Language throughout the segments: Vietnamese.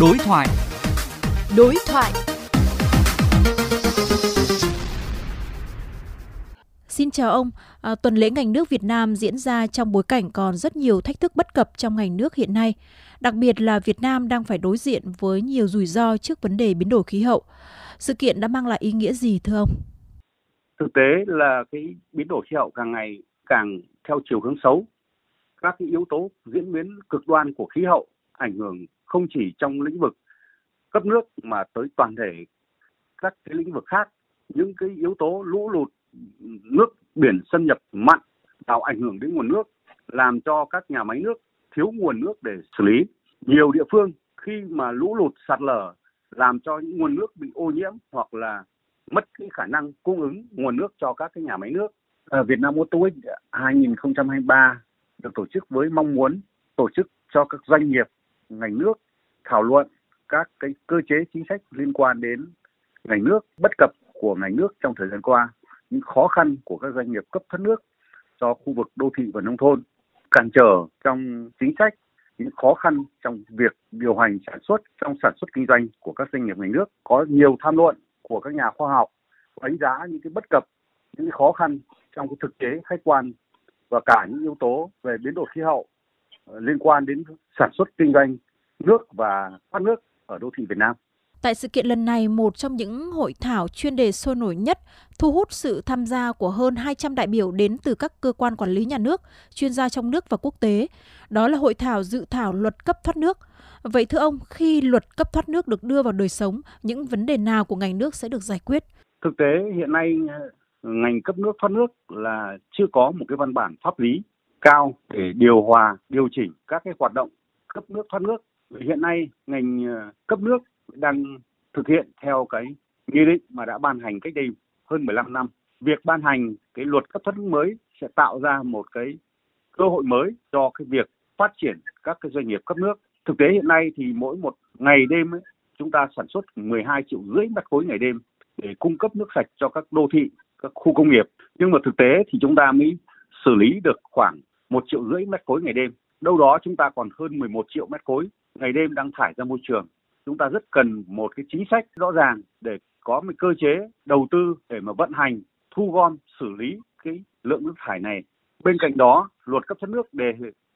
Đối thoại. Đối thoại. Xin chào ông, à, tuần lễ ngành nước Việt Nam diễn ra trong bối cảnh còn rất nhiều thách thức bất cập trong ngành nước hiện nay, đặc biệt là Việt Nam đang phải đối diện với nhiều rủi ro trước vấn đề biến đổi khí hậu. Sự kiện đã mang lại ý nghĩa gì thưa ông? Thực tế là cái biến đổi khí hậu càng ngày càng theo chiều hướng xấu. Các cái yếu tố diễn biến cực đoan của khí hậu ảnh hưởng không chỉ trong lĩnh vực cấp nước mà tới toàn thể các cái lĩnh vực khác. Những cái yếu tố lũ lụt, nước biển xâm nhập mặn tạo ảnh hưởng đến nguồn nước, làm cho các nhà máy nước thiếu nguồn nước để xử lý. Nhiều địa phương khi mà lũ lụt sạt lở làm cho những nguồn nước bị ô nhiễm hoặc là mất cái khả năng cung ứng nguồn nước cho các cái nhà máy nước. Ở Việt Nam ô tô 2023 được tổ chức với mong muốn tổ chức cho các doanh nghiệp ngành nước thảo luận các cái cơ chế chính sách liên quan đến ngành nước, bất cập của ngành nước trong thời gian qua, những khó khăn của các doanh nghiệp cấp thoát nước cho khu vực đô thị và nông thôn, cản trở trong chính sách, những khó khăn trong việc điều hành sản xuất, trong sản xuất kinh doanh của các doanh nghiệp ngành nước. Có nhiều tham luận của các nhà khoa học đánh giá những cái bất cập, những cái khó khăn trong cái thực tế khách quan và cả những yếu tố về biến đổi khí hậu ờ, liên quan đến sản xuất kinh doanh nước và thoát nước ở đô thị Việt Nam. Tại sự kiện lần này, một trong những hội thảo chuyên đề sôi nổi nhất thu hút sự tham gia của hơn 200 đại biểu đến từ các cơ quan quản lý nhà nước, chuyên gia trong nước và quốc tế. Đó là hội thảo dự thảo luật cấp thoát nước. Vậy thưa ông, khi luật cấp thoát nước được đưa vào đời sống, những vấn đề nào của ngành nước sẽ được giải quyết? Thực tế hiện nay ngành cấp nước thoát nước là chưa có một cái văn bản pháp lý cao để điều hòa, điều chỉnh các cái hoạt động cấp nước thoát nước. Hiện nay ngành ờ, cấp nước đang thực hiện theo cái nghị định mà đã ban hành cách đây hơn 15 năm. Việc ban hành cái luật cấp thoát nước mới sẽ tạo ra một cái cơ hội mới cho cái việc phát triển các cái doanh nghiệp cấp nước. Thực tế hiện nay thì mỗi một ngày đêm ấy, chúng ta sản xuất 12 triệu rưỡi mét khối ngày đêm để cung cấp nước sạch cho các đô thị, các khu công nghiệp. Nhưng mà thực tế thì chúng ta mới xử lý được khoảng một triệu rưỡi mét khối ngày đêm. Đâu đó chúng ta còn hơn 11 triệu mét khối ngày đêm đang thải ra môi trường chúng ta rất cần một cái chính sách rõ ràng để có một cơ chế đầu tư để mà vận hành thu gom xử lý cái lượng nước thải này bên cạnh đó luật cấp thoát nước đề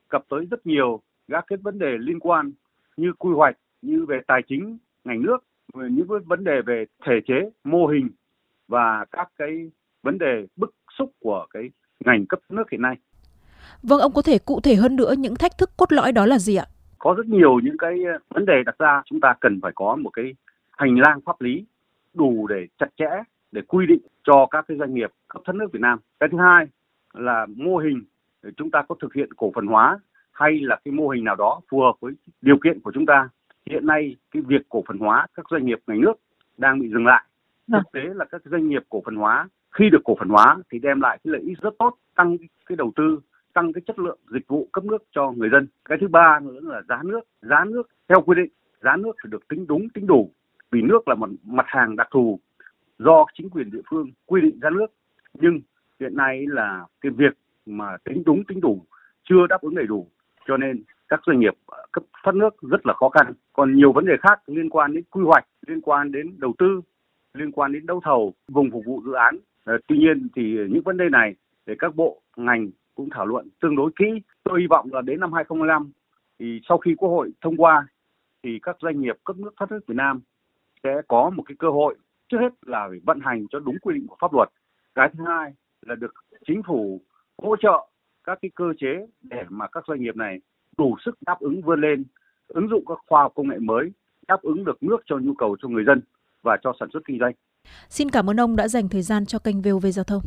cập tới rất nhiều các cái vấn đề liên quan như quy hoạch như về tài chính ngành nước những vấn đề về thể chế mô hình và các cái vấn đề bức xúc của cái ngành cấp nước hiện nay. Vâng, ông có thể cụ thể hơn nữa những thách thức cốt lõi đó là gì ạ? Có rất nhiều những cái ờ, vấn đề đặt ra chúng ta cần phải có một cái hành lang pháp lý đủ để chặt chẽ để quy định cho các cái doanh nghiệp cấp thoát nước Việt Nam. Cái thứ hai là mô hình để chúng ta có thực hiện cổ phần hóa hay là cái mô hình nào đó phù hợp với điều kiện của chúng ta. Hiện nay cái việc cổ phần hóa các doanh nghiệp ngành nước đang bị dừng lại. Vâng. Thực tế là các doanh nghiệp cổ phần hóa khi được cổ phần hóa thì đem lại cái lợi ích rất tốt, tăng cái đầu tư tăng cái chất lượng dịch vụ cấp nước cho người dân. Cái thứ ba nữa là giá nước. Giá nước theo quy định, giá nước phải được tính đúng, tính đủ. Vì nước là một mặt hàng đặc thù do chính quyền địa phương quy định giá nước. Nhưng hiện nay là cái việc mà tính đúng, tính đủ chưa đáp ứng đầy đủ. Cho nên các doanh nghiệp cấp thoát nước rất là khó khăn. Còn nhiều vấn đề khác liên quan đến quy hoạch, liên quan đến đầu tư, liên quan đến đấu thầu, vùng phục vụ dự án. À, tuy nhiên thì những vấn đề này để các bộ ngành cũng thảo luận tương đối kỹ. Tôi hy vọng là đến năm 2025 thì sau khi Quốc hội thông qua thì các doanh nghiệp cấp nước thoát nước Việt Nam sẽ có một cái cơ hội trước hết là phải vận hành cho đúng quy định của pháp luật. Cái thứ hai là được chính phủ hỗ trợ các cái cơ chế để mà các doanh nghiệp này đủ sức đáp ứng vươn lên, ứng dụng các khoa học công nghệ mới, đáp ứng được nước cho nhu cầu cho người dân và cho sản xuất kinh doanh. Xin cảm ơn ông đã dành thời gian cho kênh VOV Giao thông.